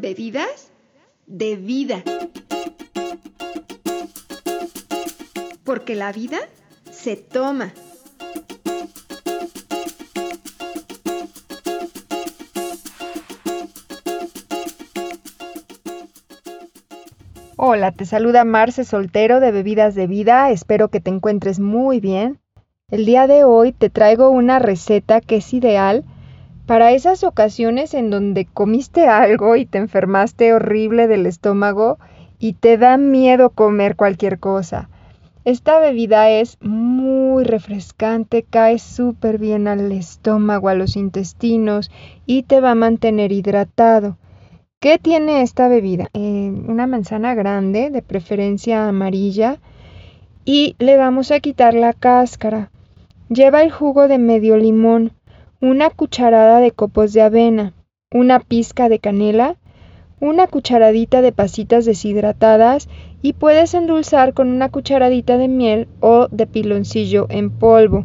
bebidas de vida. Porque la vida se toma. Hola, te saluda Marce Soltero de Bebidas de Vida, espero que te encuentres muy bien. El día de hoy te traigo una receta que es ideal para esas ocasiones en donde comiste algo y te enfermaste horrible del estómago y te da miedo comer cualquier cosa. Esta bebida es muy refrescante, cae súper bien al estómago, a los intestinos y te va a mantener hidratado. ¿Qué tiene esta bebida? Eh, una manzana grande, de preferencia amarilla, y le vamos a quitar la cáscara. Lleva el jugo de medio limón, una cucharada de copos de avena, una pizca de canela, una cucharadita de pasitas deshidratadas y puedes endulzar con una cucharadita de miel o de piloncillo en polvo.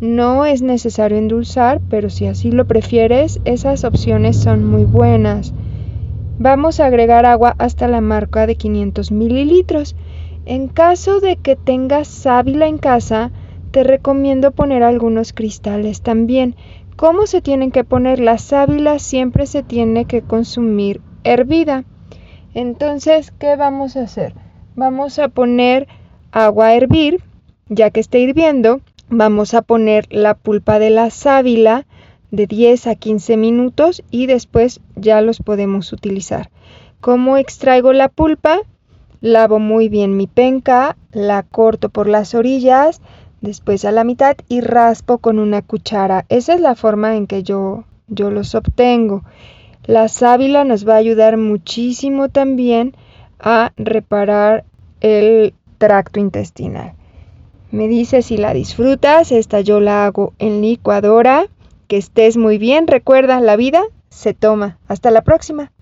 No es necesario endulzar, pero si así lo prefieres, esas opciones son muy buenas. Vamos a agregar agua hasta la marca de 500 mililitros. En caso de que tengas sábila en casa, te recomiendo poner algunos cristales también. ¿Cómo se tienen que poner? La sábila siempre se tiene que consumir hervida. Entonces, ¿qué vamos a hacer? Vamos a poner agua a hervir, ya que esté hirviendo, vamos a poner la pulpa de la sábila de 10 a 15 minutos y después ya los podemos utilizar. ¿Cómo extraigo la pulpa? Lavo muy bien mi penca, la corto por las orillas, después a la mitad y raspo con una cuchara. Esa es la forma en que yo, yo los obtengo. La sábila nos va a ayudar muchísimo también a reparar el tracto intestinal. Me dice si la disfrutas, esta yo la hago en licuadora que estés muy bien. Recuerda, la vida se toma. Hasta la próxima.